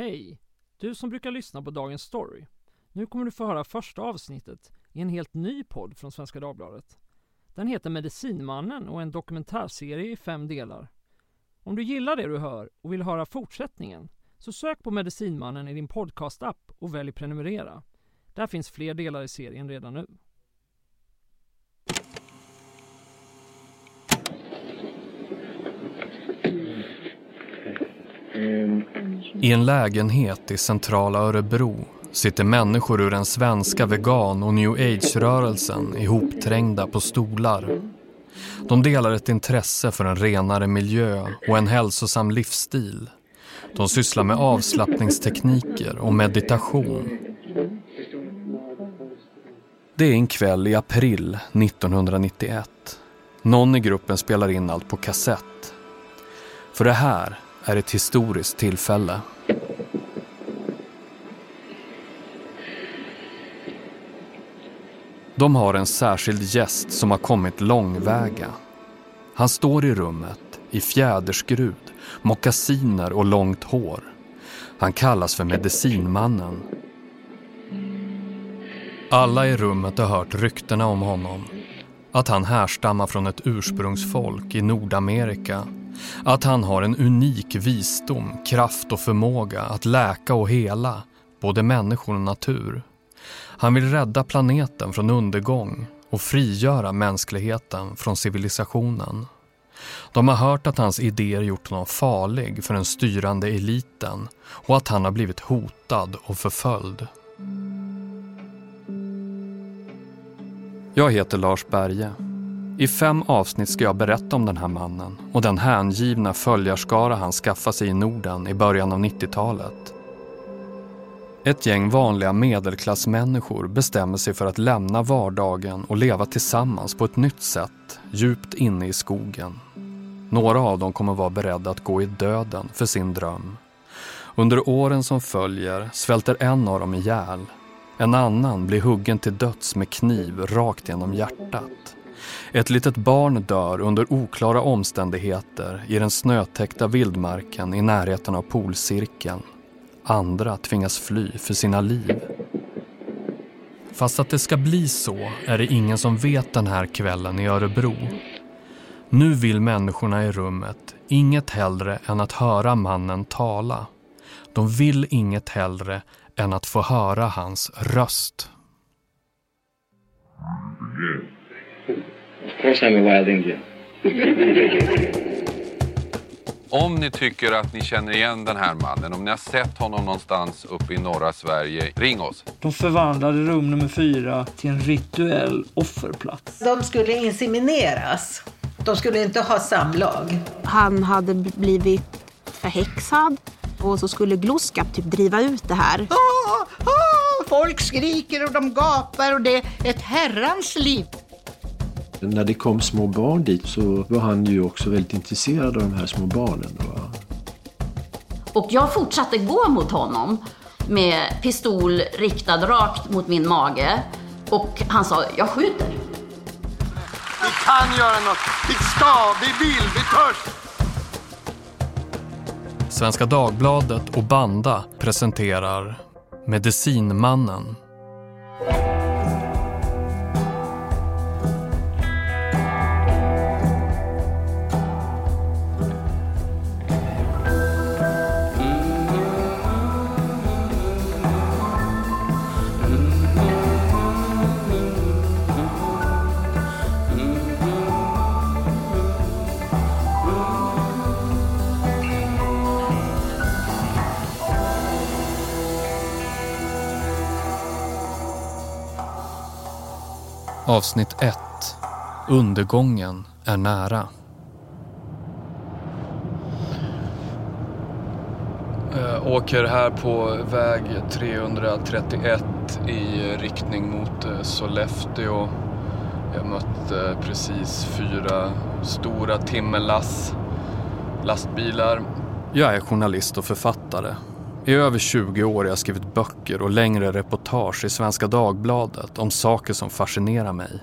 Hej! Du som brukar lyssna på Dagens Story. Nu kommer du få höra första avsnittet i en helt ny podd från Svenska Dagbladet. Den heter Medicinmannen och är en dokumentärserie i fem delar. Om du gillar det du hör och vill höra fortsättningen så sök på Medicinmannen i din podcastapp och välj prenumerera. Där finns fler delar i serien redan nu. I en lägenhet i centrala Örebro sitter människor ur den svenska vegan och new age-rörelsen ihopträngda på stolar. De delar ett intresse för en renare miljö och en hälsosam livsstil. De sysslar med avslappningstekniker och meditation. Det är en kväll i april 1991. Någon i gruppen spelar in allt på kassett. För det här är ett historiskt tillfälle. De har en särskild gäst som har kommit långväga. Han står i rummet i fjäderskrud, mockasiner och långt hår. Han kallas för medicinmannen. Alla i rummet har hört ryktena om honom. Att han härstammar från ett ursprungsfolk i Nordamerika. Att han har en unik visdom, kraft och förmåga att läka och hela både människor och natur. Han vill rädda planeten från undergång och frigöra mänskligheten från civilisationen. De har hört att hans idéer gjort honom farlig för den styrande eliten och att han har blivit hotad och förföljd. Jag heter Lars Berge. I fem avsnitt ska jag berätta om den här mannen och den hängivna följarskara han skaffade sig i Norden i början av 90-talet. Ett gäng vanliga medelklassmänniskor bestämmer sig för att lämna vardagen och leva tillsammans på ett nytt sätt, djupt inne i skogen. Några av dem kommer vara beredda att gå i döden för sin dröm. Under åren som följer svälter en av dem ihjäl. En annan blir huggen till döds med kniv rakt genom hjärtat. Ett litet barn dör under oklara omständigheter i den snötäckta vildmarken i närheten av polcirkeln. Andra tvingas fly för sina liv. Fast att det ska bli så är det ingen som vet den här kvällen i Örebro. Nu vill människorna i rummet inget hellre än att höra mannen tala. De vill inget hellre än att få höra hans röst. Of course I'm a wild Indian. Om ni tycker att ni känner igen den här mannen, om ni har sett honom någonstans uppe i norra Sverige, ring oss. De förvandlade rum nummer fyra till en rituell offerplats. De skulle insemineras. De skulle inte ha samlag. Han hade blivit förhäxad och så skulle Gloskap typ driva ut det här. Ah, ah, folk skriker och de gapar och det är ett herrans liv. När det kom små barn dit så var han ju också väldigt intresserad av de här små barnen. Då. Och jag fortsatte gå mot honom med pistol riktad rakt mot min mage. Och han sa, jag skjuter. Vi kan göra något. Vi ska, vi vill, vi törs. Svenska Dagbladet och Banda presenterar Medicinmannen. Avsnitt 1. Undergången är nära. Jag åker här på väg 331 i riktning mot eh, Sollefteå. Jag mötte precis fyra stora timmerlass, lastbilar. Jag är journalist och författare. I över 20 år har jag skrivit böcker och längre reportage i Svenska Dagbladet om saker som fascinerar mig.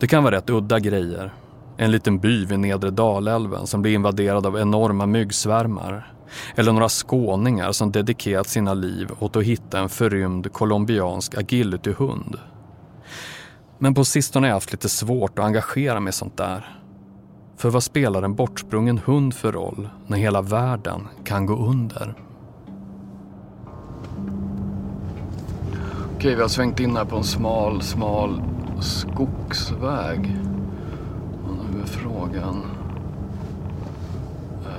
Det kan vara rätt udda grejer. En liten by vid nedre Dalälven som blir invaderad av enorma myggsvärmar. Eller några skåningar som dedikerat sina liv åt att hitta en förrymd colombiansk agilityhund. Men på sistone har jag haft lite svårt att engagera mig i sånt där. För vad spelar en bortsprungen hund för roll när hela världen kan gå under? Okej, vi har svängt in här på en smal, smal skogsväg. Och nu är frågan...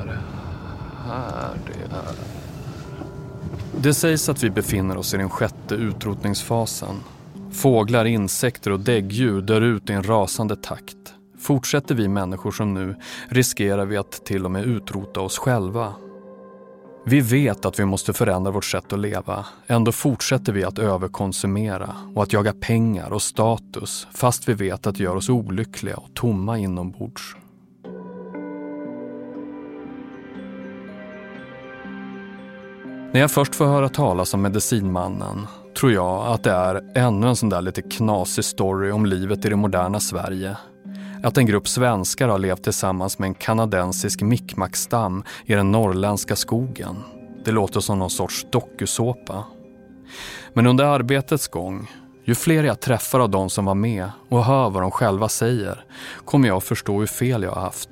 Är det här det är? Det sägs att vi befinner oss i den sjätte utrotningsfasen. Fåglar, insekter och däggdjur dör ut i en rasande takt. Fortsätter vi människor som nu riskerar vi att till och med utrota oss själva. Vi vet att vi måste förändra vårt sätt att leva. Ändå fortsätter vi att överkonsumera och att jaga pengar och status fast vi vet att det gör oss olyckliga och tomma inombords. När jag först får höra talas om medicinmannen tror jag att det är ännu en sån där lite knasig story om livet i det moderna Sverige. Att en grupp svenskar har levt tillsammans med en kanadensisk mikmakstam i den norrländska skogen. Det låter som någon sorts dokusåpa. Men under arbetets gång, ju fler jag träffar av de som var med och hör vad de själva säger, kommer jag att förstå hur fel jag har haft.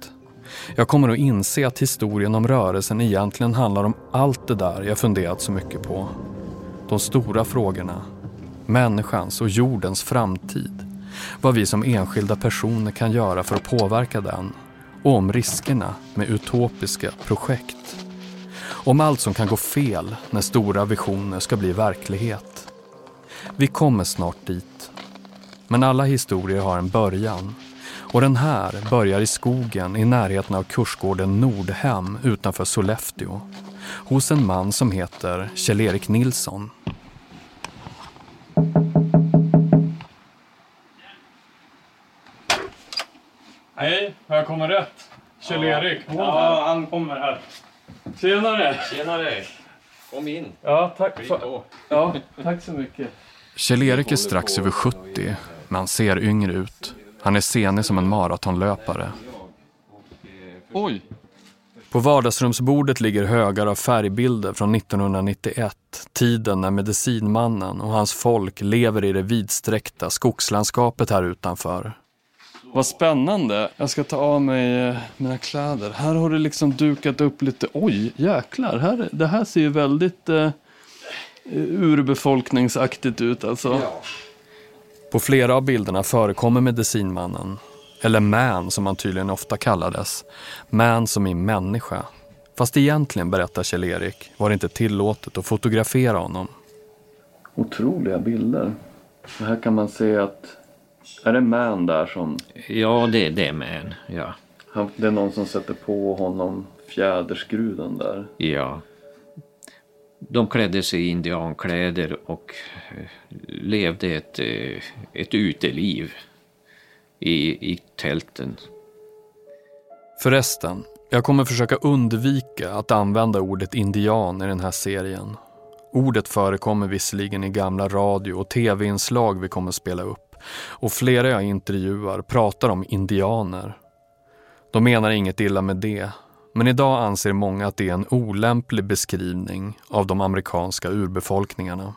Jag kommer att inse att historien om rörelsen egentligen handlar om allt det där jag funderat så mycket på. De stora frågorna. Människans och jordens framtid. Vad vi som enskilda personer kan göra för att påverka den. Och om riskerna med utopiska projekt. Om allt som kan gå fel när stora visioner ska bli verklighet. Vi kommer snart dit. Men alla historier har en början. Och den här börjar i skogen i närheten av kursgården Nordhem utanför Sollefteå. Hos en man som heter Kjell-Erik Nilsson. Kommit rätt? Kjell-Erik, Ja, han kommer här. Tjenare! Tjenare! Kom in. Ja, tack. För... Ja, tack så mycket. Kjell-Erik är strax över 70, men han ser yngre ut. Han är senig som en maratonlöpare. Oj! På vardagsrumsbordet ligger högar av färgbilder från 1991. Tiden när medicinmannen och hans folk lever i det vidsträckta skogslandskapet här utanför. Vad spännande. Jag ska ta av mig eh, mina kläder. Här har det liksom dukat upp lite... Oj, jäklar. Här, det här ser ju väldigt eh, urbefolkningsaktigt ut alltså. På flera av bilderna förekommer medicinmannen. Eller man som han tydligen ofta kallades. Man som i människa. Fast egentligen, berättar Kjell-Erik, var det inte tillåtet att fotografera honom. Otroliga bilder. Här kan man se att... Är det man där som... Ja, det, det är man. Ja. Han, det är någon som sätter på honom fjäderskruden där. ja. De klädde sig i indiankläder och eh, levde ett, eh, ett uteliv i, i tälten. Förresten, jag kommer försöka undvika att använda ordet indian i den här serien. Ordet förekommer visserligen i gamla radio och tv-inslag vi kommer spela upp och flera jag intervjuar pratar om indianer. De menar inget illa med det, men idag anser många att det är en olämplig beskrivning av de amerikanska urbefolkningarna.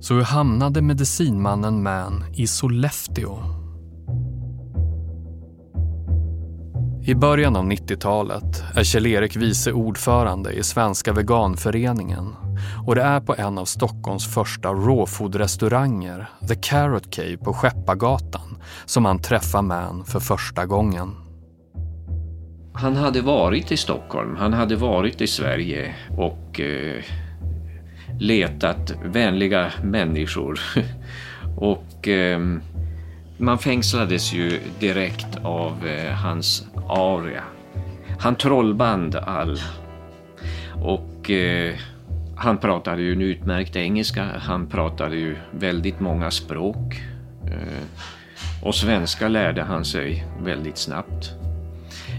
Så hur hamnade medicinmannen Man i Sollefteå? I början av 90-talet är Kjell-Erik vice ordförande i Svenska veganföreningen och det är på en av Stockholms första rawfood-restauranger, The Carrot Cave på Skeppargatan, som han träffar Man för första gången. Han hade varit i Stockholm, han hade varit i Sverige och eh, letat vänliga människor. och eh, man fängslades ju direkt av eh, hans aria. Han trollband all. Och eh, han pratade ju en utmärkt engelska, han pratade ju väldigt många språk. Eh, och svenska lärde han sig väldigt snabbt.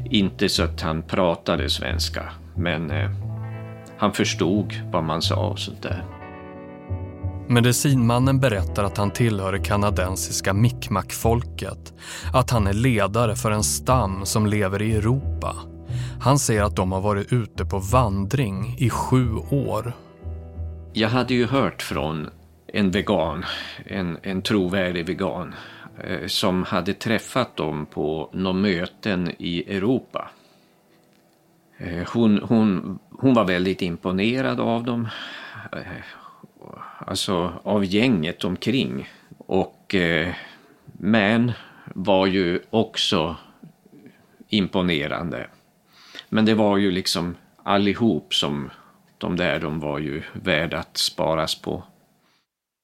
Inte så att han pratade svenska, men eh, han förstod vad man sa och sånt där. Medicinmannen berättar att han tillhör det kanadensiska Mi'kmaq-folket. Att han är ledare för en stam som lever i Europa. Han säger att de har varit ute på vandring i sju år. Jag hade ju hört från en vegan, en, en trovärdig vegan, eh, som hade träffat dem på några möten i Europa. Eh, hon, hon, hon var väldigt imponerad av dem, eh, alltså av gänget omkring. Och eh, Man var ju också imponerande. Men det var ju liksom allihop som de där, de var ju värda att sparas på.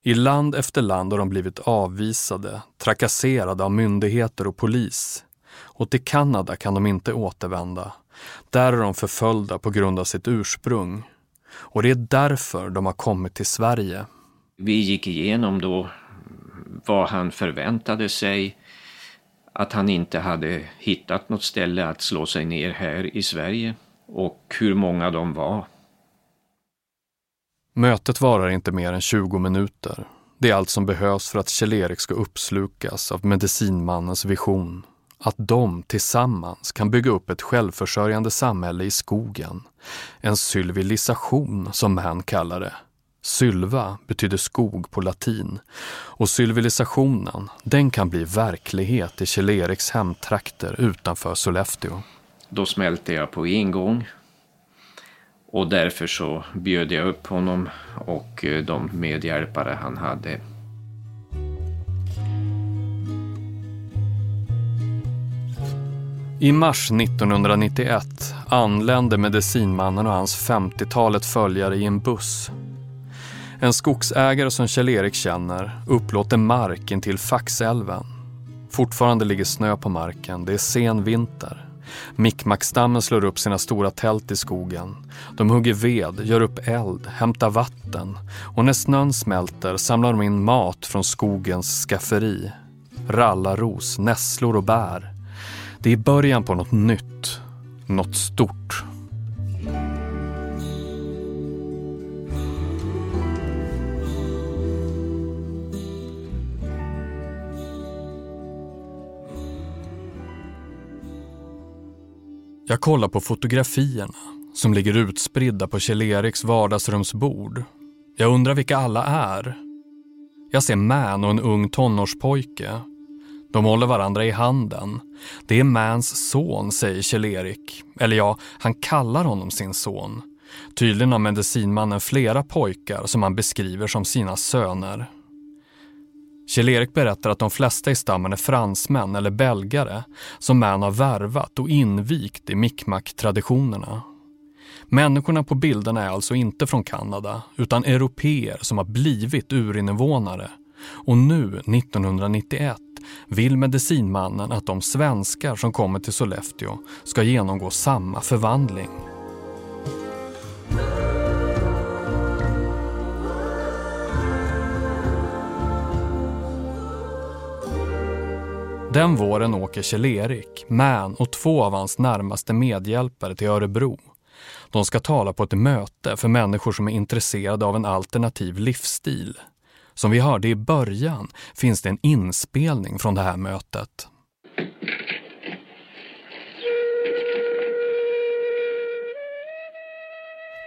I land efter land har de blivit avvisade, trakasserade av myndigheter och polis. Och till Kanada kan de inte återvända. Där är de förföljda på grund av sitt ursprung. Och det är därför de har kommit till Sverige. Vi gick igenom då vad han förväntade sig, att han inte hade hittat något ställe att slå sig ner här i Sverige och hur många de var. Mötet varar inte mer än 20 minuter. Det är allt som behövs för att Kjell-Erik ska uppslukas av medicinmannens vision. Att de tillsammans kan bygga upp ett självförsörjande samhälle i skogen. En sylvilisation som man kallar det. Sylva betyder skog på latin och sylvilisationen den kan bli verklighet i Kjell-Eriks hemtrakter utanför Sollefteå. Då smälte jag på en gång och därför så bjöd jag upp honom och eh, de medhjälpare han hade. I mars 1991 anlände medicinmannen och hans 50-talet följare i en buss. En skogsägare som Kjell-Erik känner upplåter mark intill Faxälven. Fortfarande ligger snö på marken, det är sen vinter. Mickmackstammen slår upp sina stora tält i skogen. De hugger ved, gör upp eld, hämtar vatten och när snön smälter samlar de in mat från skogens skafferi. Rallaros, nässlor och bär. Det är början på något nytt, något stort. Jag kollar på fotografierna som ligger utspridda på Kjell-Eriks vardagsrumsbord. Jag undrar vilka alla är. Jag ser Man och en ung tonårspojke. De håller varandra i handen. Det är Mans son, säger Kjell-Erik. Eller ja, han kallar honom sin son. Tydligen har medicinmannen flera pojkar som han beskriver som sina söner. Kjell-Erik berättar att de flesta i stammen är fransmän eller belgare som Man har värvat och invigt i mikmak-traditionerna. Människorna på bilderna är alltså inte från Kanada utan europeer som har blivit urinvånare. Och nu, 1991, vill medicinmannen att de svenskar som kommer till Sollefteå ska genomgå samma förvandling. Den våren åker Kjell-Erik, Man och två av hans närmaste medhjälpare till Örebro. De ska tala på ett möte för människor som är intresserade av en alternativ livsstil. Som vi hörde i början finns det en inspelning från det här mötet.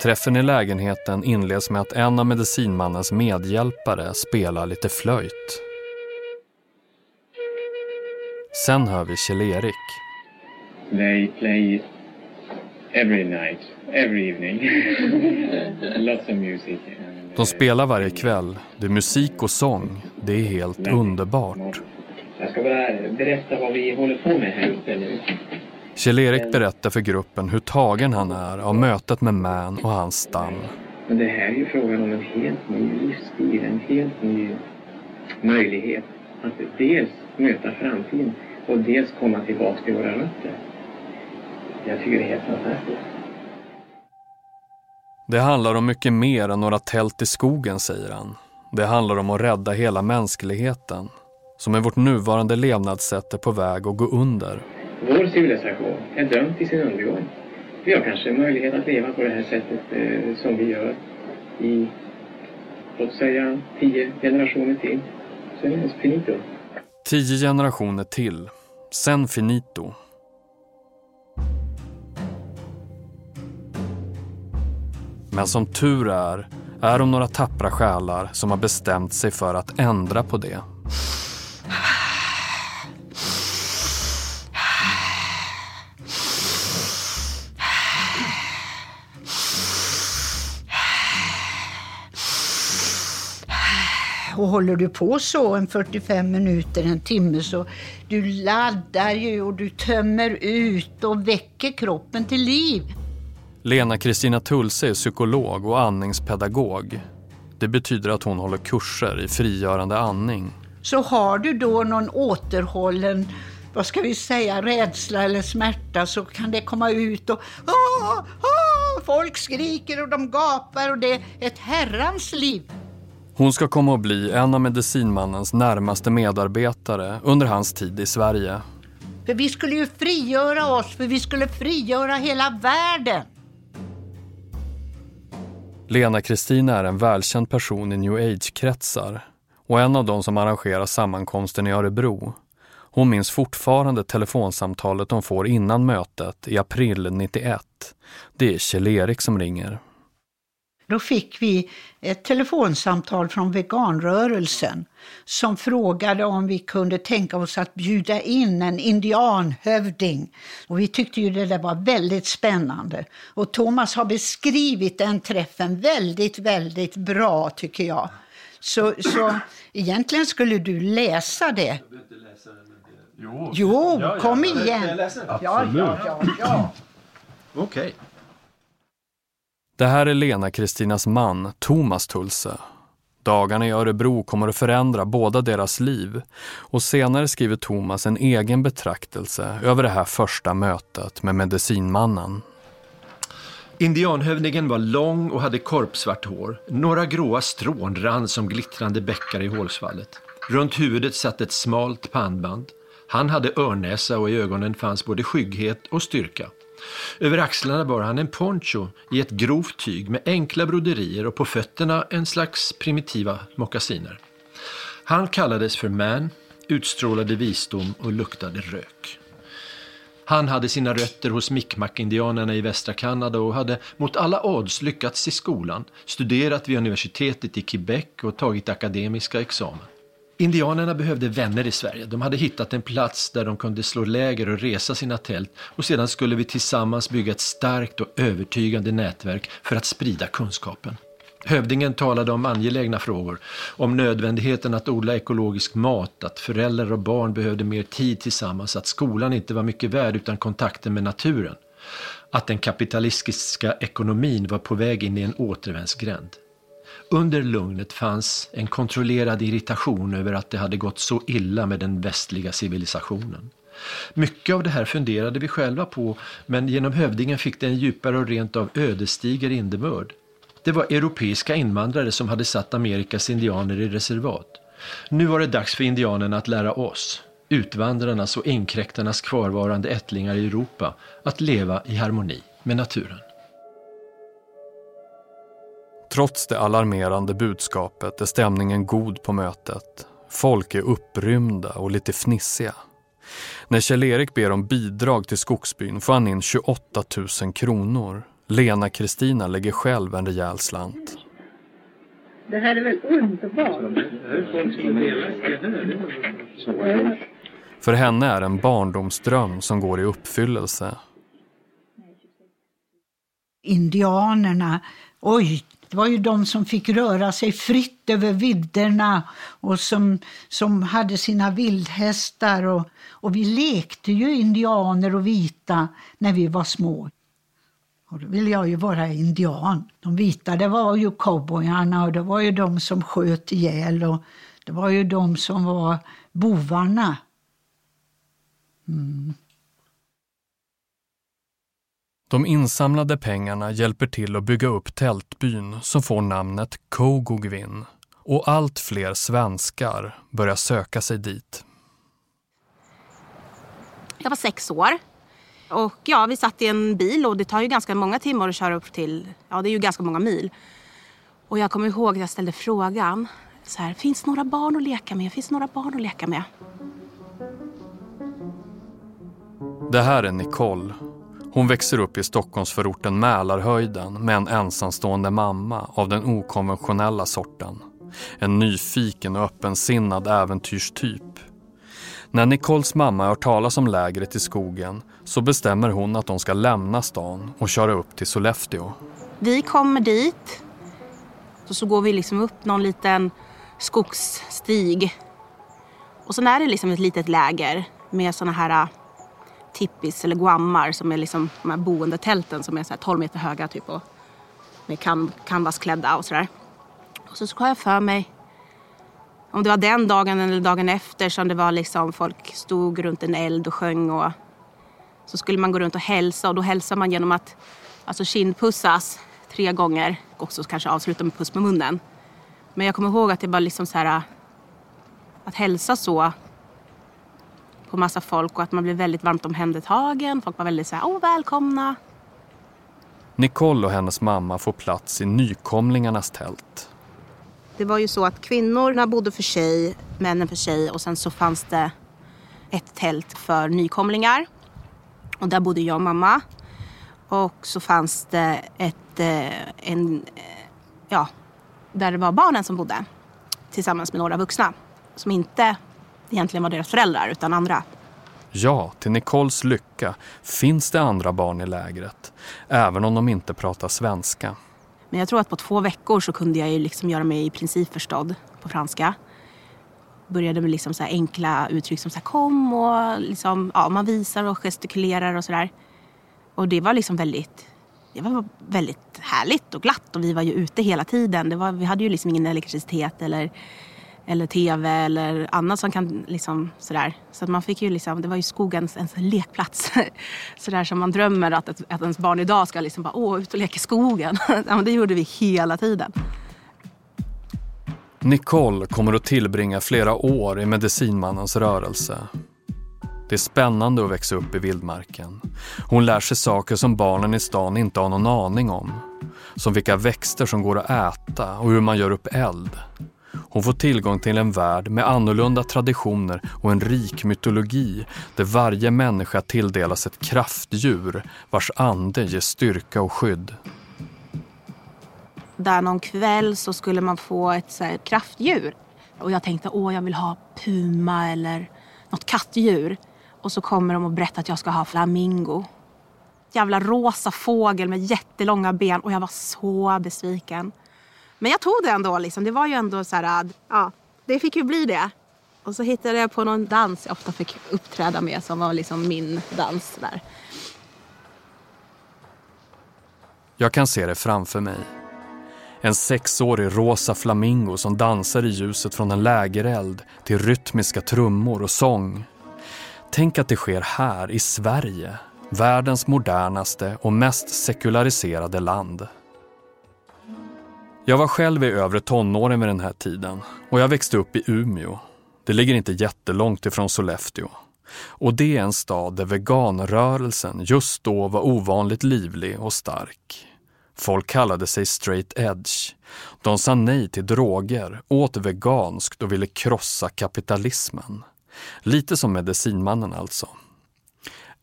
Träffen i lägenheten inleds med att en av medicinmannens medhjälpare spelar lite flöjt. Sen hör vi Kjell-Erik. They play every night, every evening. Lots of music. De spelar varje kväll. Det är musik och sång. Det är helt underbart. Jag ska bara berätta vad vi håller på med här uppe nu. Kjell-Erik berättar för gruppen hur tagen han är av mötet med Man och hans stam. Men det här är ju frågan om en helt ny livsstil, en helt ny möjlighet att dels möta framtiden och dels komma tillbaka till våra rötter. Jag tycker det är helt fantastiskt. Det handlar om mycket mer än några tält i skogen, säger han. Det handlar om att rädda hela mänskligheten, som med vårt nuvarande levnadssätt är på väg att gå under. Vår civilisation är dömd till sin undergång. Vi har kanske möjlighet att leva på det här sättet eh, som vi gör i låt säga tio generationer till, så är det finito. Tio generationer till, sen finito. Men som tur är, är de några tappra själar som har bestämt sig för att ändra på det. Och håller du på så en 45 minuter, en timme så du laddar ju och du tömmer ut och väcker kroppen till liv. Lena Kristina Tulse är psykolog och andningspedagog. Det betyder att hon håller kurser i frigörande andning. Så har du då någon återhållen, vad ska vi säga, rädsla eller smärta så kan det komma ut och ah, ah, folk skriker och de gapar och det är ett herrans liv. Hon ska komma att bli en av medicinmannens närmaste medarbetare under hans tid i Sverige. För vi skulle ju frigöra oss, för vi skulle frigöra hela världen. Lena Kristina är en välkänd person i new age-kretsar och en av de som arrangerar sammankomsten i Örebro. Hon minns fortfarande telefonsamtalet hon får innan mötet i april 91. Det är Kjell-Erik som ringer. Då fick vi ett telefonsamtal från veganrörelsen som frågade om vi kunde tänka oss att bjuda in en indianhövding. Och vi tyckte ju det där var väldigt spännande. Och Thomas har beskrivit den träffen väldigt, väldigt bra tycker jag. Så, så egentligen skulle du läsa det. Jo, Jo, Ja, ja, kom igen. Ja, ja, ja, ja. Okej. Det här är Lena Kristinas man, Thomas Tulse. Dagarna i Örebro kommer att förändra båda deras liv och senare skriver Thomas en egen betraktelse över det här första mötet med medicinmannen. Indianhövdingen var lång och hade korpsvart hår. Några gråa strån rann som glittrande bäckar i hålsvallet. Runt huvudet satt ett smalt pannband. Han hade örnnäsa och i ögonen fanns både skygghet och styrka. Över axlarna bar han en poncho i ett grovt tyg med enkla broderier och på fötterna en slags primitiva mockasiner. Han kallades för man, utstrålade visdom och luktade rök. Han hade sina rötter hos Mi'kmaq-indianerna i västra Kanada och hade mot alla odds lyckats i skolan, studerat vid universitetet i Quebec och tagit akademiska examen. Indianerna behövde vänner i Sverige. De hade hittat en plats där de kunde slå läger och resa sina tält och sedan skulle vi tillsammans bygga ett starkt och övertygande nätverk för att sprida kunskapen. Hövdingen talade om angelägna frågor, om nödvändigheten att odla ekologisk mat, att föräldrar och barn behövde mer tid tillsammans, att skolan inte var mycket värd utan kontakten med naturen. Att den kapitalistiska ekonomin var på väg in i en återvändsgränd. Under lugnet fanns en kontrollerad irritation över att det hade gått så illa med den västliga civilisationen. Mycket av det här funderade vi själva på, men genom hövdingen fick det en djupare och rent av ödesdiger innebörd. Det var europeiska invandrare som hade satt Amerikas indianer i reservat. Nu var det dags för indianerna att lära oss, utvandrarnas och inkräktarnas kvarvarande ättlingar i Europa, att leva i harmoni med naturen. Trots det alarmerande budskapet är stämningen god på mötet. Folk är upprymda och lite fnissiga. När Kjell-Erik ber om bidrag till skogsbyn får han in 28 000 kronor. Lena Kristina lägger själv en rejäl slant. Det här är väl underbart? För henne är en barndomsdröm som går i uppfyllelse. Indianerna, oj, det var ju de som fick röra sig fritt över vidderna och som, som hade sina vildhästar. Och, och vi lekte ju indianer och vita när vi var små. Och då ville jag ju vara indian. De vita det var ju cowboyarna och det var ju de som sköt ihjäl och det var ju de som var bovarna. Mm. De insamlade pengarna hjälper till att bygga upp tältbyn som får namnet Kogugvin. Och allt fler svenskar börjar söka sig dit. Jag var sex år. Och ja, vi satt i en bil och det tar ju ganska många timmar att köra upp till, ja det är ju ganska många mil. Och jag kommer ihåg att jag ställde frågan. Så här, finns några barn att leka med? Finns några barn att leka med? Det här är Nicole. Hon växer upp i Stockholmsförorten Mälarhöjden med en ensamstående mamma av den okonventionella sorten. En nyfiken och öppensinnad äventyrstyp. När Nicoles mamma hör talas om lägret i skogen så bestämmer hon att de ska lämna stan och köra upp till Sollefteå. Vi kommer dit. Och så går vi liksom upp någon liten skogsstig. Och sen är det liksom ett litet läger med såna här tippis eller guammar som är liksom de här boendetälten som är så 12 meter höga typ och med can canvasklädda och sådär. Och så ska jag för mig om det var den dagen eller dagen efter som det var liksom folk stod runt en eld och sjöng och så skulle man gå runt och hälsa och då hälsar man genom att alltså kindpussas tre gånger och också kanske avsluta med puss med munnen. Men jag kommer ihåg att det var liksom så här att hälsa så på massa folk och att man blev väldigt varmt omhändertagen. Folk var väldigt så här, åh välkomna. Nicole och hennes mamma får plats i nykomlingarnas tält. Det var ju så att kvinnorna bodde för sig, männen för sig och sen så fanns det ett tält för nykomlingar. Och där bodde jag och mamma. Och så fanns det ett, eh, en, eh, ja, där det var barnen som bodde tillsammans med några vuxna som inte egentligen var deras föräldrar utan andra. Ja, till Nicoles lycka finns det andra barn i lägret, även om de inte pratar svenska. Men jag tror att på två veckor så kunde jag ju liksom göra mig i princip förstådd på franska. Började med liksom så enkla uttryck som så kom och liksom, ja, man visar och gestikulerar och sådär. Och det var liksom väldigt, det var väldigt härligt och glatt och vi var ju ute hela tiden. Det var, vi hade ju liksom ingen elektricitet eller eller tv eller annat som kan liksom sådär. Så att man fick ju liksom, det var ju skogens ens lekplats. sådär som man drömmer att, att ens barn idag ska liksom bara, åh, ut och leka i skogen. ja, men det gjorde vi hela tiden. Nicole kommer att tillbringa flera år i medicinmannens rörelse. Det är spännande att växa upp i vildmarken. Hon lär sig saker som barnen i stan inte har någon aning om. Som vilka växter som går att äta och hur man gör upp eld. Hon får tillgång till en värld med annorlunda traditioner och en rik mytologi där varje människa tilldelas ett kraftdjur vars ande ger styrka och skydd. Där någon kväll så skulle man få ett så här, kraftdjur. Och jag tänkte, åh jag vill ha puma eller något kattdjur. Och så kommer de och berättar att jag ska ha flamingo. Jävla rosa fågel med jättelånga ben och jag var så besviken. Men jag tog det ändå. Liksom. Det var ju ändå så här, ja, det fick ju bli det. Och så hittade jag på någon dans jag ofta fick uppträda med som var liksom min dans där. Jag kan se det framför mig. En sexårig rosa flamingo som dansar i ljuset från en lägereld till rytmiska trummor och sång. Tänk att det sker här i Sverige, världens modernaste och mest sekulariserade land. Jag var själv i övre tonåren vid den här tiden och jag växte upp i Umeå. Det ligger inte jättelångt ifrån Sollefteå. Och det är en stad där veganrörelsen just då var ovanligt livlig och stark. Folk kallade sig straight edge. De sa nej till droger, åt veganskt och ville krossa kapitalismen. Lite som medicinmannen alltså.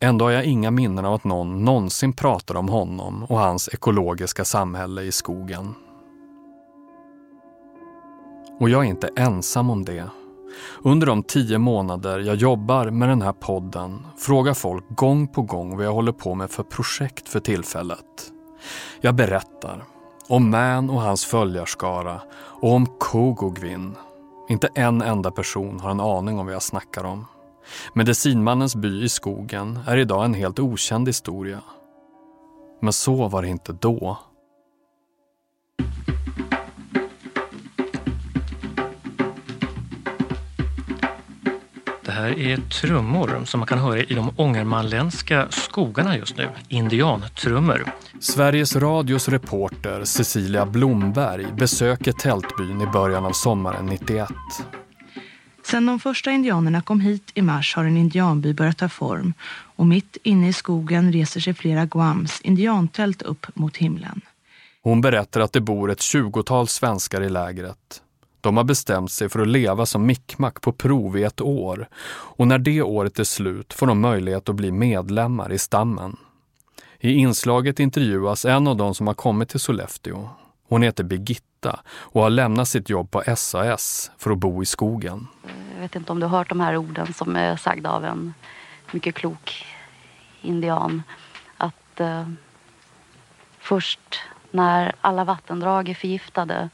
Ändå har jag inga minnen av att någon någonsin pratar om honom och hans ekologiska samhälle i skogen. Och jag är inte ensam om det. Under de tio månader jag jobbar med den här podden frågar folk gång på gång vad jag håller på med för projekt för tillfället. Jag berättar om Man och hans följarskara och om Kogogvin. Inte en enda person har en aning om vad jag snackar om. Medicinmannens by i skogen är idag en helt okänd historia. Men så var det inte då. Här är trummor som man kan höra i de ångermanländska skogarna just nu. Indiantrummor. Sveriges Radios reporter Cecilia Blomberg besöker tältbyn i början av sommaren 91. Sedan de första indianerna kom hit i mars har en indianby börjat ta form och mitt inne i skogen reser sig flera guams indiantält upp mot himlen. Hon berättar att det bor ett tjugotal svenskar i lägret. De har bestämt sig för att leva som mickmack på prov i ett år och när det året är slut får de möjlighet att bli medlemmar i stammen. I inslaget intervjuas en av de som har kommit till Sollefteå. Hon heter Birgitta och har lämnat sitt jobb på SAS för att bo i skogen. Jag vet inte om du har hört de här orden som är sagda av en mycket klok indian. Att eh, först när alla vattendrag är förgiftade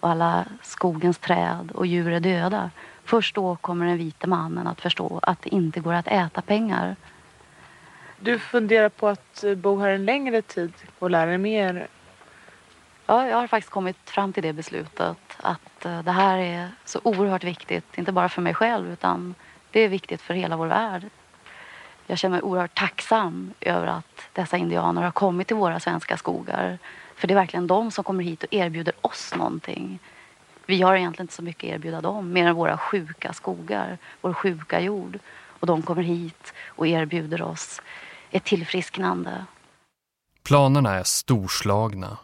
och alla skogens träd och djur är döda. Först då kommer den vite mannen att förstå att det inte går att äta pengar. Du funderar på att bo här en längre tid och lära dig mer? Ja, jag har faktiskt kommit fram till det beslutet att eh, det här är så oerhört viktigt, inte bara för mig själv utan det är viktigt för hela vår värld. Jag känner mig oerhört tacksam över att dessa indianer har kommit till våra svenska skogar. För det är verkligen de som kommer hit och erbjuder oss någonting. Vi har egentligen inte så mycket att erbjuda dem, mer än våra sjuka skogar, vår sjuka jord. Och de kommer hit och erbjuder oss ett tillfrisknande. Planerna är storslagna.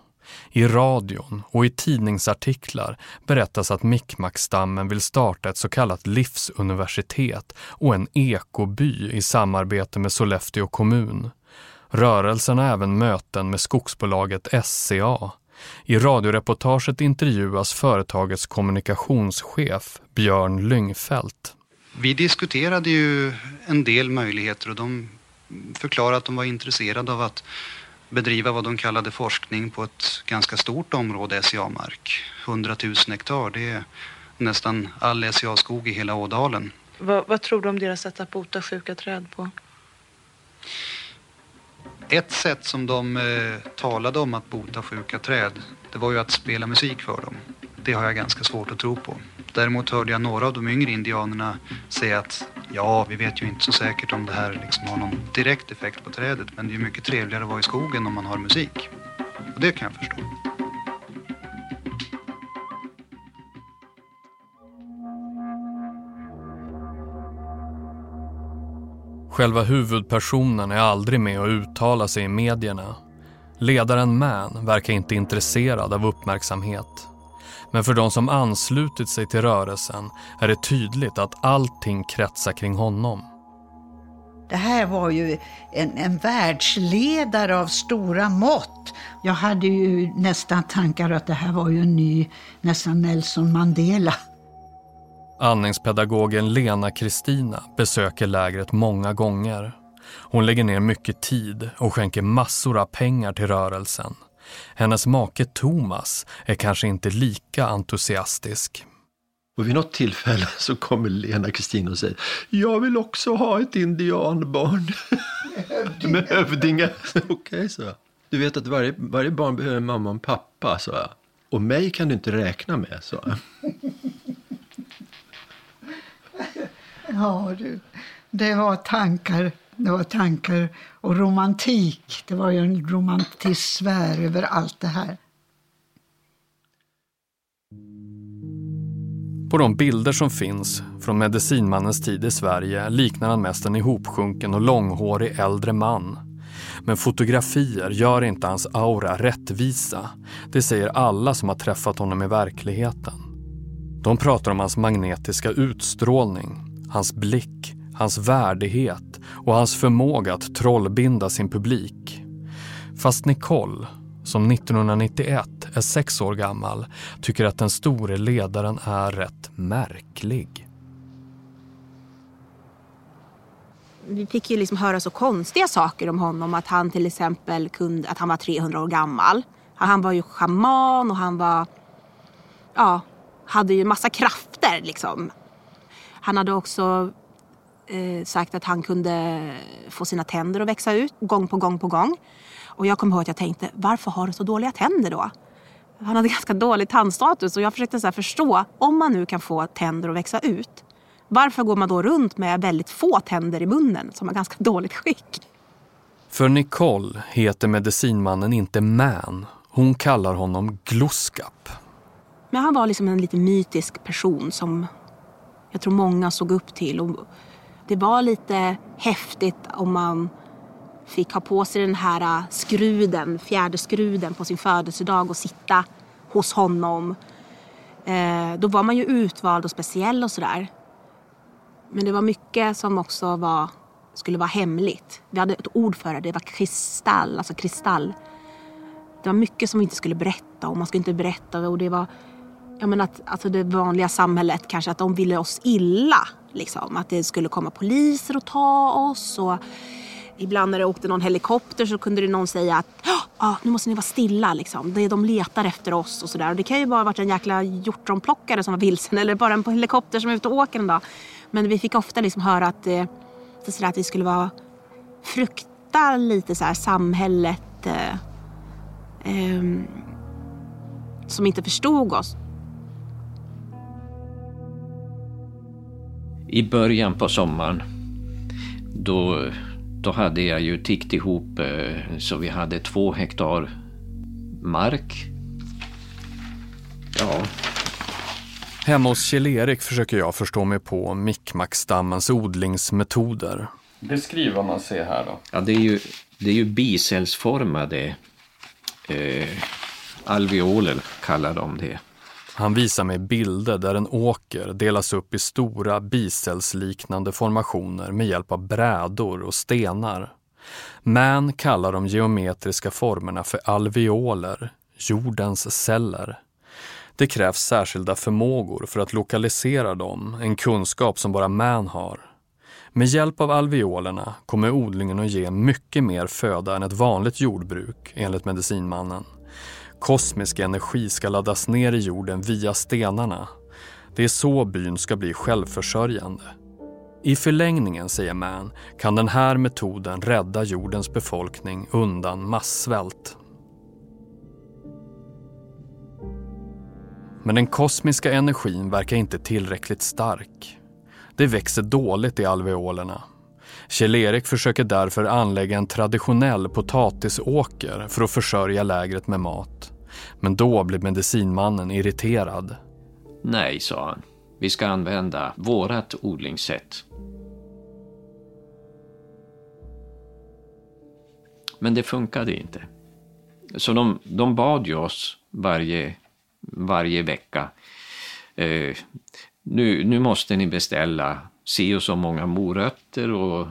I radion och i tidningsartiklar berättas att Mikkmackstammen vill starta ett så kallat livsuniversitet och en ekoby i samarbete med Sollefteå kommun. Rörelsen har även möten med skogsbolaget SCA. I radioreportaget intervjuas företagets kommunikationschef Björn Lyngfelt. Vi diskuterade ju en del möjligheter och de förklarade att de var intresserade av att bedriva vad de kallade forskning på ett ganska stort område SCA-mark. 100 000 hektar, det är nästan all SCA-skog i hela Ådalen. Vad, vad tror du om deras sätt att bota sjuka träd på? Ett sätt som de eh, talade om att bota sjuka träd, det var ju att spela musik för dem. Det har jag ganska svårt att tro på. Däremot hörde jag några av de yngre indianerna säga att ja, vi vet ju inte så säkert om det här liksom har någon direkt effekt på trädet, men det är ju mycket trevligare att vara i skogen om man har musik. Och det kan jag förstå. Själva huvudpersonen är aldrig med och uttalar sig i medierna. Ledaren Man verkar inte intresserad av uppmärksamhet. Men för de som anslutit sig till rörelsen är det tydligt att allting kretsar kring honom. Det här var ju en, en världsledare av stora mått. Jag hade ju nästan tankar att det här var ju en ny, nästan Nelson Mandela. Andningspedagogen Lena Kristina besöker lägret många gånger. Hon lägger ner mycket tid och skänker massor av pengar till rörelsen. Hennes make Thomas är kanske inte lika entusiastisk. Och vid något tillfälle så kommer Lena Kristina och säger Jag vill också ha ett indianbarn. Med hövdingar. Okej, okay, så jag. Du vet att varje, varje barn behöver en mamma och en pappa, så. Och mig kan du inte räkna med, sa jag. Ja, du. Det var tankar. Det var tankar och romantik. Det var ju en romantisk sfär över allt det här. På de bilder som finns från medicinmannens tid i Sverige liknar han mest en ihopsjunken och långhårig äldre man. Men fotografier gör inte hans aura rättvisa. Det säger alla som har träffat honom i verkligheten. De pratar om hans magnetiska utstrålning, hans blick, hans värdighet och hans förmåga att trollbinda sin publik. Fast Nicole, som 1991 är sex år gammal, tycker att den store ledaren är rätt märklig. Vi fick ju liksom höra så konstiga saker om honom. Att han till exempel kunde, att han var 300 år gammal. Han var ju schaman och han var, ja, hade ju massa krafter liksom. Han hade också eh, sagt att han kunde få sina tänder att växa ut gång på gång på gång. Och jag kommer ihåg att jag tänkte, varför har du så dåliga tänder då? Han hade ganska dålig tandstatus och jag försökte så förstå, om man nu kan få tänder att växa ut, varför går man då runt med väldigt få tänder i munnen som har ganska dåligt skick? För Nicole heter medicinmannen inte Man, hon kallar honom Gloskap. Men han var liksom en lite mytisk person som jag tror många såg upp till. Och det var lite häftigt om man fick ha på sig den här äh, skruden, fjärde skruden på sin födelsedag och sitta hos honom. Eh, då var man ju utvald och speciell och sådär. Men det var mycket som också var, skulle vara hemligt. Vi hade ett ord för det, det var kristall, alltså kristall. Det var mycket som vi inte skulle berätta och man skulle inte berätta och det var ja, men att, alltså det vanliga samhället kanske att de ville oss illa. Liksom. Att det skulle komma poliser och ta oss. Och ibland när det åkte någon helikopter så kunde det någon säga att ah, nu måste ni vara stilla. Liksom. Det, de letar efter oss och sådär. Det kan ju bara ha varit en jäkla hjortronplockare som var vilsen eller bara en helikopter som är ute och åker en dag. Men vi fick ofta liksom höra att, eh, sådär, att vi skulle vara frukta lite så här, samhället eh, eh, som inte förstod oss. I början på sommaren då, då hade jag ju tickt ihop eh, så vi hade två hektar mark. Ja. Hemma hos Kjell-Erik försöker jag förstå mig på Mikkmackstammens odlingsmetoder. Beskriv vad man ser här då. Ja, det är ju, det är ju bicellsformade eh, alveoler kallar de det. Han visar mig bilder där en åker delas upp i stora bicellsliknande formationer med hjälp av brädor och stenar. Man kallar de geometriska formerna för alveoler, jordens celler. Det krävs särskilda förmågor för att lokalisera dem, en kunskap som bara man har. Med hjälp av alveolerna kommer odlingen att ge mycket mer föda än ett vanligt jordbruk, enligt medicinmannen. Kosmisk energi ska laddas ner i jorden via stenarna. Det är så byn ska bli självförsörjande. I förlängningen, säger Man, kan den här metoden rädda jordens befolkning undan massvält. Men den kosmiska energin verkar inte tillräckligt stark. Det växer dåligt i alveolerna. Kjell-Erik försöker därför anlägga en traditionell potatisåker för att försörja lägret med mat. Men då blev medicinmannen irriterad. Nej, sa han. Vi ska använda vårat odlingssätt. Men det funkade inte. Så de, de bad ju oss varje, varje vecka. Eh, nu, nu måste ni beställa si och så många morötter och,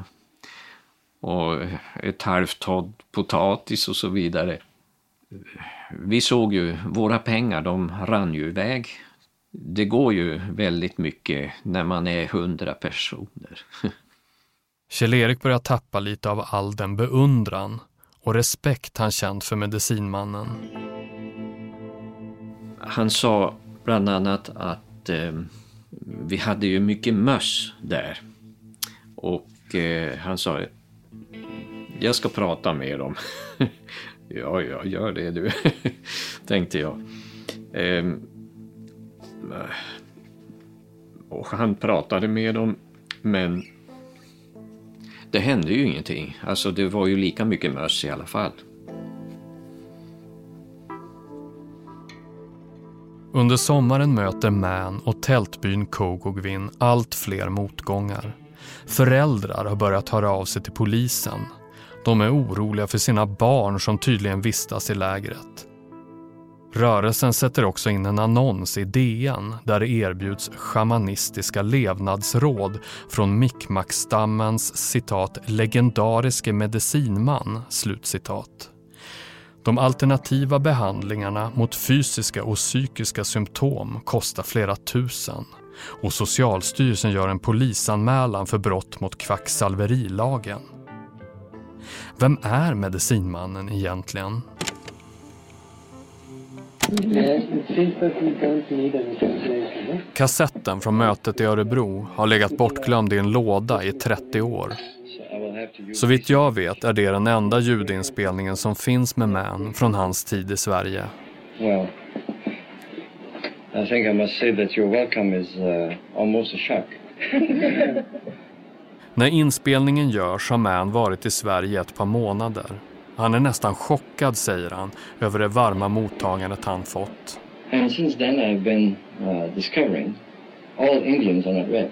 och ett halvt ton potatis och så vidare. Vi såg ju, våra pengar de rann ju iväg. Det går ju väldigt mycket när man är hundra personer. Kjell-Erik börjar tappa lite av all den beundran och respekt han känt för medicinmannen. Han sa bland annat att eh, vi hade ju mycket möss där. Och eh, han sa, jag ska prata med dem. ja, ja, gör det du, tänkte jag. Eh, och han pratade med dem, men det hände ju ingenting. Alltså det var ju lika mycket möss i alla fall. Under sommaren möter Man och tältbyn Kogogvin allt fler motgångar. Föräldrar har börjat höra av sig till polisen. De är oroliga för sina barn som tydligen vistas i lägret. Rörelsen sätter också in en annons i DN där det erbjuds shamanistiska levnadsråd från Mikmakstammens citat legendariske medicinman slutcitat. De alternativa behandlingarna mot fysiska och psykiska symptom kostar flera tusen och Socialstyrelsen gör en polisanmälan för brott mot kvacksalverilagen. Vem är medicinmannen egentligen? Kassetten från mötet i Örebro har legat bortglömd i en låda i 30 år. Så vitt jag vet är det den enda ljudinspelningen som finns med Man från hans tid i Sverige. Well, I think I must say that your welcome is uh, almost a shock. När inspelningen görs har Man varit i Sverige ett par månader. Han är nästan chockad, säger han, över det varma mottagandet han fått. And since then I've been uh, discovering all Indians are not red.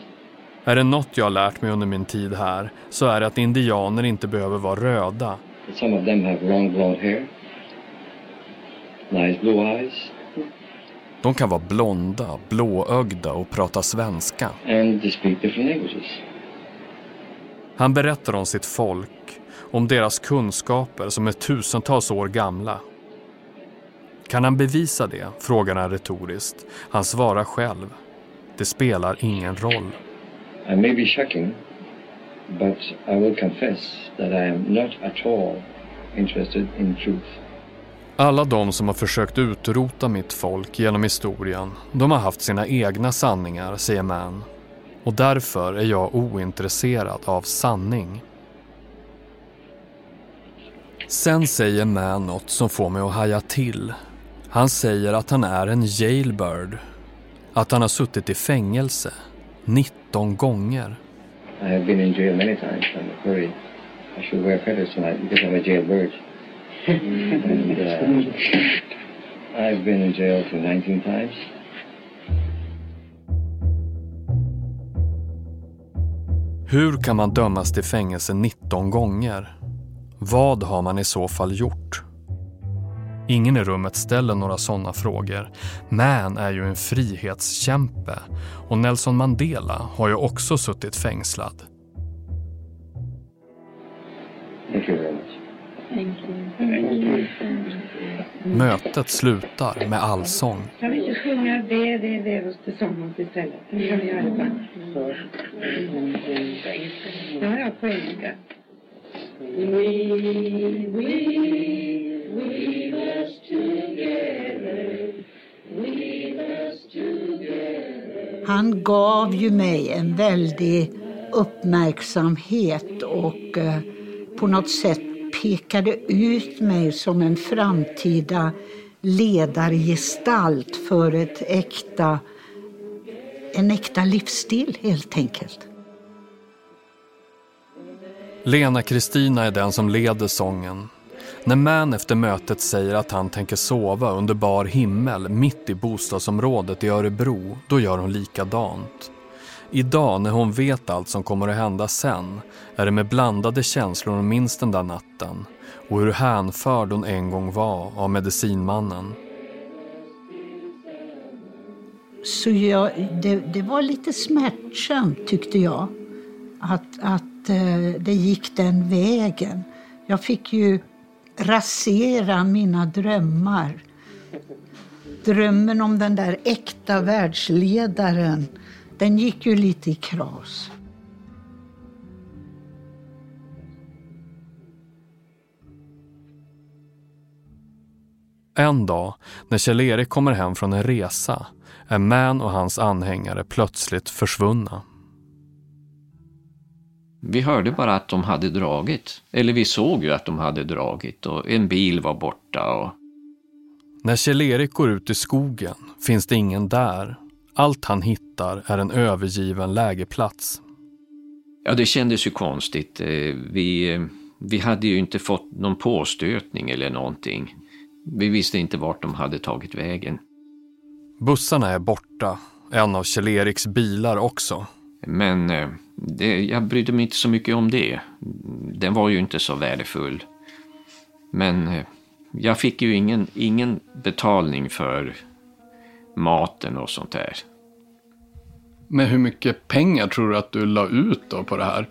Är det något jag har lärt mig under min tid här så är det att indianer inte behöver vara röda. Some of them have long blonde hair, nice blue eyes, De kan vara blonda, blåögda och prata svenska. and they speak different languages. Han berättar om sitt folk, om deras kunskaper som är tusentals år gamla. Kan han bevisa det? frågar han retoriskt. Han svarar själv. Det spelar ingen roll. I may be shocking, but I will confess that I am not at all interested in truth. Alla de som har försökt utrota mitt folk genom historien, de har haft sina egna sanningar, säger Mann. Och därför är jag ointresserad av sanning. Sen säger Mann något som får mig att haja till. Han säger att han är en jailbird. Att han har suttit i fängelse 19 gånger. I have been in jail many times. I'm very. I should wear feathers tonight because I'm a jailbird. and uh, I've been in jail for 19 times. Hur kan man dömas till fängelse 19 gånger? Vad har man i så fall gjort? Ingen i rummet ställer några sådana frågor. Man är ju en frihetskämpe och Nelson Mandela har ju också suttit fängslad. Thank you very much. Mötet slutar med allsång. Vi sjunga det, det, det oss tillsammans istället? Kan vi göra det bara? Ja, ja, på engelska. We, we, we must together, we must together. Han gav ju mig en väldig uppmärksamhet och eh, på något sätt pekade ut mig som en framtida ledargestalt för ett äkta, en äkta livsstil helt enkelt. Lena Kristina är den som leder sången. När Man efter mötet säger att han tänker sova under bar himmel mitt i bostadsområdet i Örebro, då gör hon likadant. Idag när hon vet allt som kommer att hända sen är det med blandade känslor hon minns den där natten och hur hänförd hon en gång var av medicinmannen. Så jag, det, det var lite smärtsamt tyckte jag. Att, att eh, det gick den vägen. Jag fick ju rasera mina drömmar. Drömmen om den där äkta världsledaren, den gick ju lite i kras. En dag, när Kjell-Erik kommer hem från en resa, är Man och hans anhängare plötsligt försvunna. Vi hörde bara att de hade dragit. Eller vi såg ju att de hade dragit och en bil var borta. Och... När Kjell-Erik går ut i skogen finns det ingen där. Allt han hittar är en övergiven lägerplats. Ja, det kändes ju konstigt. Eh, Vi, eh, vi hade ju inte fått någon påstötning eller någonting. Vi visste inte vart de hade tagit vägen. Bussarna är borta, en av Kjell-Eriks bilar också. Men eh, det, jag brydde mig inte så mycket om det. Den var ju inte så värdefull. Men eh, jag fick ju ingen, ingen betalning för maten och sånt där. Men hur mycket pengar tror du att du la ut då på det här?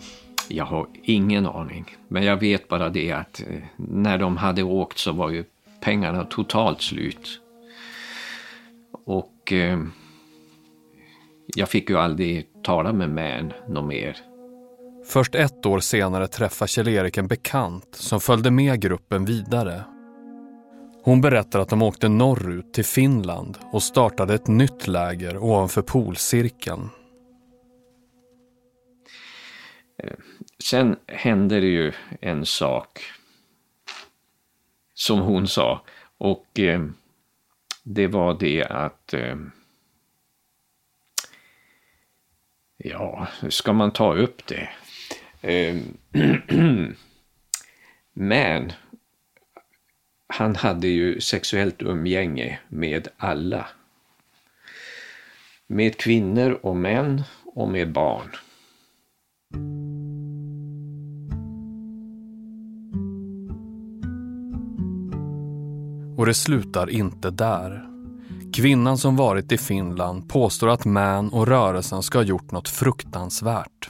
Jag har ingen aning. Men jag vet bara det att eh, när de hade åkt så var ju pengarna totalt slut. Och eh, jag fick ju aldrig tala med Man något mer. Först ett år senare träffar Kjell-Erik en bekant som följde med gruppen vidare. Hon berättar att de åkte norrut till Finland och startade ett nytt läger ovanför polcirkeln. Sen hände det ju en sak som hon sa och eh, det var det att eh, ja, ska man ta upp det? Eh, men han hade ju sexuellt umgänge med alla. Med kvinnor och män och med barn. Och det slutar inte där. Kvinnan som varit i Finland påstår att Man och rörelsen ska ha gjort något fruktansvärt.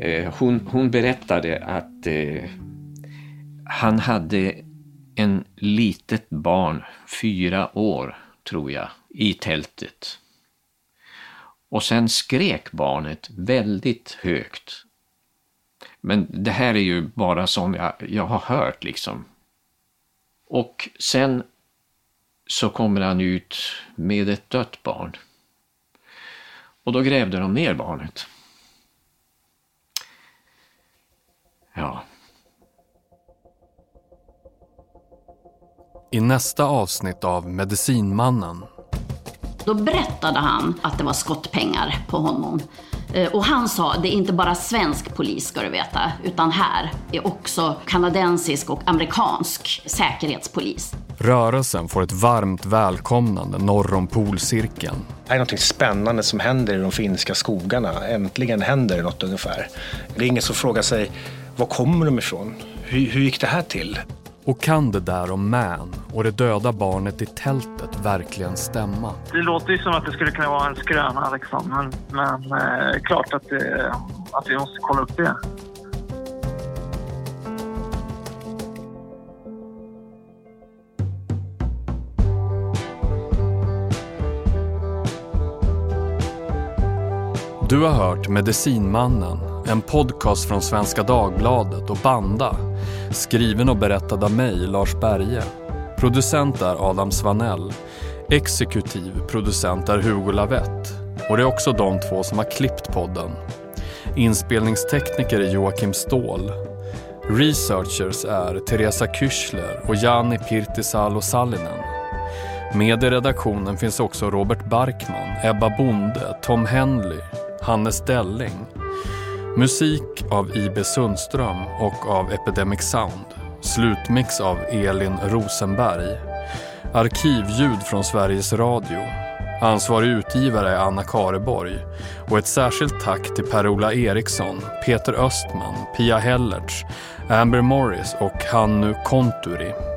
Eh, hon, hon berättade att eh, han hade en litet barn, fyra år tror jag, i tältet. Och sen skrek barnet väldigt högt. Men det här är ju bara som jag, jag har hört liksom. Och sen så kommer han ut med ett dött barn. Och då grävde de ner barnet. Ja. I nästa avsnitt av Medicinmannen Då berättade han att det var skottpengar på honom. Eh, Och han sa, det är inte bara svensk polis ska du veta, utan här är också kanadensisk och amerikansk säkerhetspolis. Rörelsen får ett varmt välkomnande norr om polcirkeln. Det är något spännande som händer i de finska skogarna. Äntligen händer det något ungefär. Det är ingen som frågar sig, var kommer de ifrån? Hur, hur gick det här till? Och kan det där om Man och det döda barnet i tältet verkligen stämma? Det låter ju som att det skulle kunna vara en skröna liksom. Men, men eh, klart att, det, att vi måste kolla upp det. Du har hört Medicinmannen, en podcast från Svenska Dagbladet och Banda. Skriven och berättad av mig, Lars Berge. Producent är Adam Svanell. Exekutiv producent är Hugo Lavett. Och det är också de två som har klippt podden. Inspelningstekniker är Joakim Ståhl. Researchers är Teresa Kyschler och Jani Pirtisalo Sallinen. Med i redaktionen finns också Robert Barkman, Ebba Bonde, Tom Henley, Hannes Delling. Musik av I.B. Sundström och av Epidemic Sound. Slutmix av Elin Rosenberg. Arkivljud från Sveriges Radio. Ansvarig utgivare är Anna Kareborg. Och ett särskilt tack till Per-Ola Eriksson, Peter Östman, Pia Hellertz, Amber Morris och Hannu Konturi.